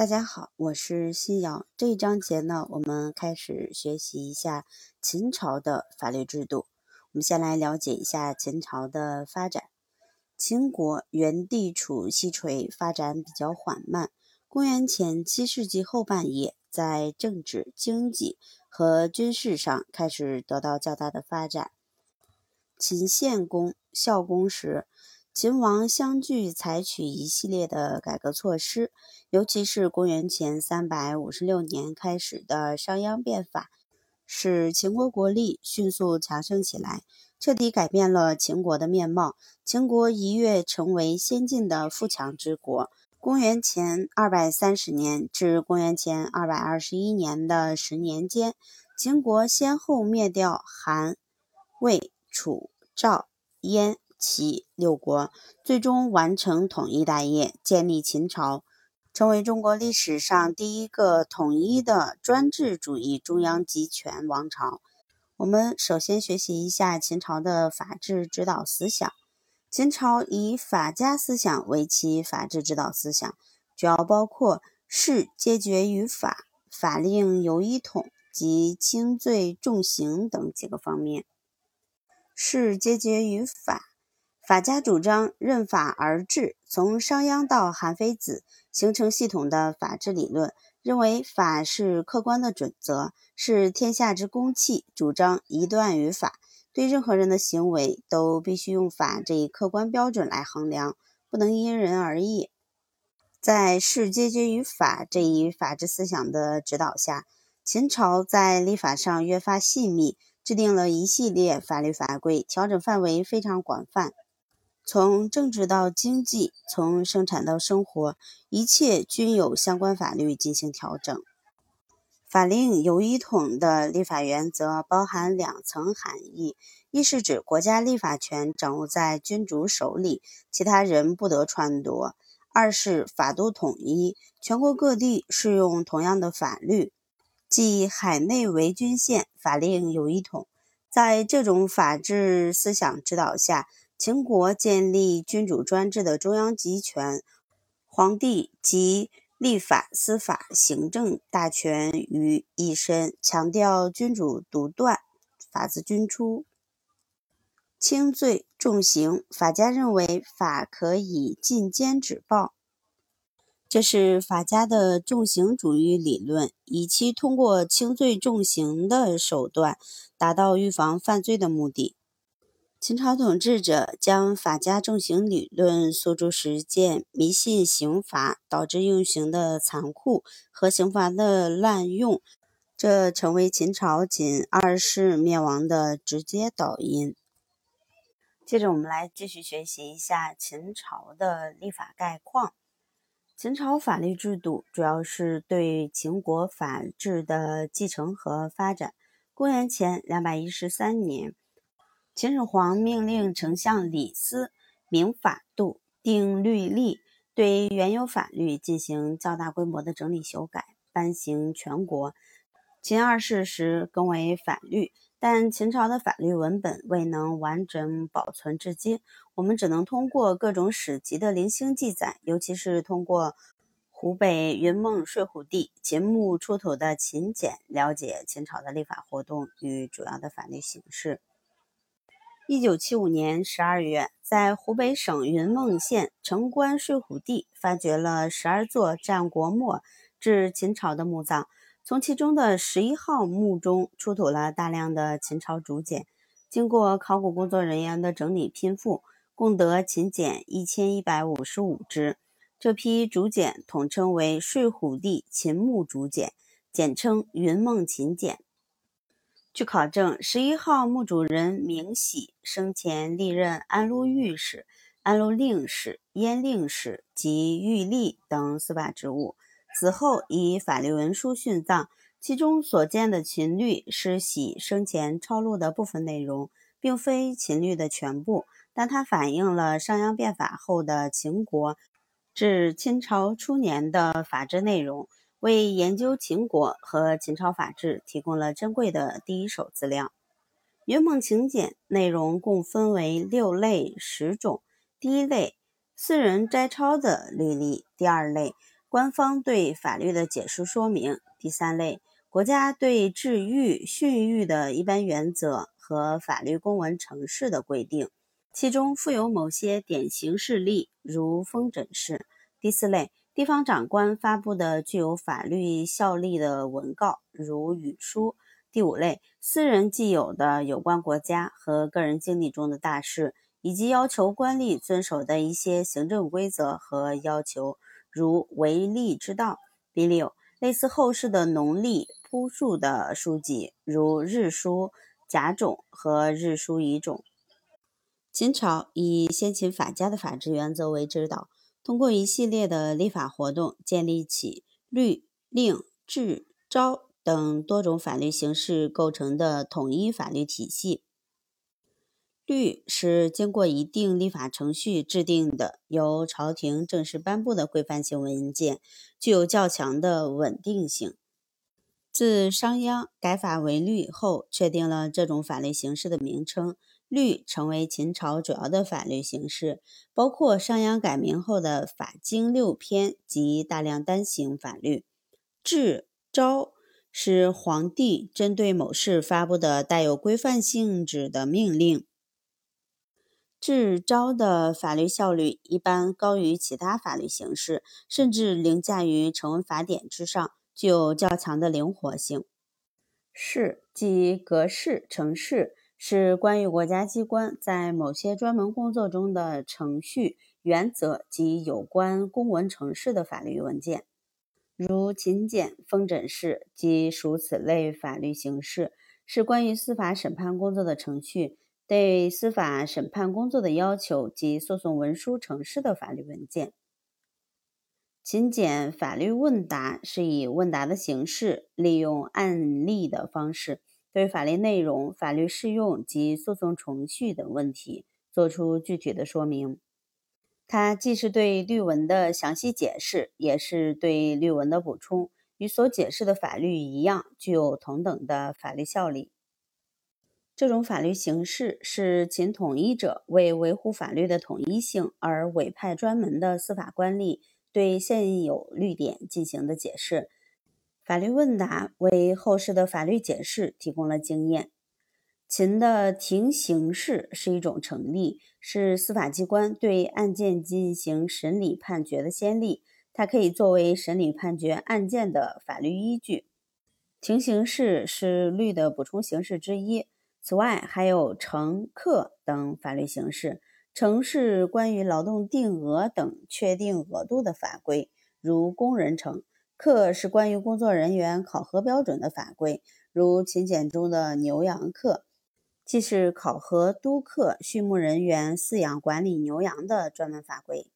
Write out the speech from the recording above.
大家好，我是新瑶。这一章节呢，我们开始学习一下秦朝的法律制度。我们先来了解一下秦朝的发展。秦国原地处西陲，发展比较缓慢。公元前七世纪后半叶，在政治、经济和军事上开始得到较大的发展。秦献公孝公时。秦王相继采取一系列的改革措施，尤其是公元前三百五十六年开始的商鞅变法，使秦国国力迅速强盛起来，彻底改变了秦国的面貌。秦国一跃成为先进的富强之国。公元前二百三十年至公元前二百二十一年的十年间，秦国先后灭掉韩、魏、楚、赵、燕。齐六国最终完成统一大业，建立秦朝，成为中国历史上第一个统一的专制主义中央集权王朝。我们首先学习一下秦朝的法治指导思想。秦朝以法家思想为其法治指导思想，主要包括事皆决于法、法令由一统及轻罪重刑等几个方面。事皆决于法。法家主张任法而治，从商鞅到韩非子，形成系统的法治理论，认为法是客观的准则，是天下之公器，主张一断于法，对任何人的行为都必须用法这一客观标准来衡量，不能因人而异。在事皆决于法这一法治思想的指导下，秦朝在立法上越发细密，制定了一系列法律法规，调整范围非常广泛。从政治到经济，从生产到生活，一切均有相关法律进行调整。法令有一统的立法原则包含两层含义：一是指国家立法权掌握在君主手里，其他人不得篡夺；二是法度统一，全国各地适用同样的法律，即海内为君县，法令有一统。在这种法治思想指导下。秦国建立君主专制的中央集权，皇帝集立法、司法、行政大权于一身，强调君主独断，法自君出，轻罪重刑。法家认为法可以进监止暴，这是法家的重刑主义理论，以其通过轻罪重刑的手段，达到预防犯罪的目的。秦朝统治者将法家重刑理论诉诸实践，迷信刑罚，导致用刑的残酷和刑罚的滥用，这成为秦朝仅二世灭亡的直接导因。接着，我们来继续学习一下秦朝的立法概况。秦朝法律制度主要是对秦国法制的继承和发展。公元前两百一十三年。秦始皇命令丞相李斯明法度、定律例，对原有法律进行较大规模的整理修改，颁行全国。秦二世时更为法律，但秦朝的法律文本未能完整保存至今。我们只能通过各种史籍的零星记载，尤其是通过湖北云梦睡虎地秦墓出土的秦简，了解秦朝的立法活动与主要的法律形式。一九七五年十二月，在湖北省云梦县城关睡虎地发掘了十二座战国末至秦朝的墓葬，从其中的十一号墓中出土了大量的秦朝竹简。经过考古工作人员的整理拼复，共得秦简一千一百五十五只。这批竹简统称为睡虎地秦墓竹简，简称云梦秦简。据考证，十一号墓主人明喜生前历任安陆御史、安陆令史、燕令史及御吏等司法职务，死后以法律文书殉葬。其中所见的秦律是喜生前抄录的部分内容，并非秦律的全部，但它反映了商鞅变法后的秦国至清朝初年的法制内容。为研究秦国和秦朝法制提供了珍贵的第一手资料。云梦秦简内容共分为六类十种。第一类，私人摘抄的律例；第二类，官方对法律的解释说明。第三类，国家对治狱、训狱的一般原则和法律公文程式的规定，其中附有某些典型事例，如封诊式。第四类，地方长官发布的具有法律效力的文告，如语书。第五类，私人既有的有关国家和个人经历中的大事，以及要求官吏遵守的一些行政规则和要求。如为吏之道。第六，类似后世的农历铺树的书籍，如日书甲种和日书乙种。秦朝以先秦法家的法治原则为指导，通过一系列的立法活动，建立起律令制诏等多种法律形式构成的统一法律体系。律是经过一定立法程序制定的，由朝廷正式颁布的规范性文件，具有较强的稳定性。自商鞅改法为律后，确定了这种法律形式的名称，律成为秦朝主要的法律形式，包括商鞅改名后的法经六篇及大量单行法律。制诏是皇帝针对某事发布的带有规范性质的命令。制诏的法律效率一般高于其他法律形式，甚至凌驾于成文法典之上，具有较强的灵活性。式即格式、程式，是关于国家机关在某些专门工作中的程序、原则及有关公文程式的法律文件，如勤俭、封诊式即属此类法律形式，是关于司法审判工作的程序。对司法审判工作的要求及诉讼文书程式的法律文件。勤俭法律问答是以问答的形式，利用案例的方式，对法律内容、法律适用及诉讼程序等问题作出具体的说明。它既是对律文的详细解释，也是对律文的补充，与所解释的法律一样，具有同等的法律效力。这种法律形式是秦统一者为维护法律的统一性而委派专门的司法官吏对现有律典进行的解释。法律问答为后世的法律解释提供了经验。秦的庭刑式是一种成立，是司法机关对案件进行审理判决的先例，它可以作为审理判决案件的法律依据。庭刑式是律的补充形式之一。此外，还有乘客等法律形式。乘是关于劳动定额等确定额度的法规，如工人乘；课是关于工作人员考核标准的法规，如勤俭中的牛羊课，既是考核督课畜牧人员饲养管理牛羊的专门法规。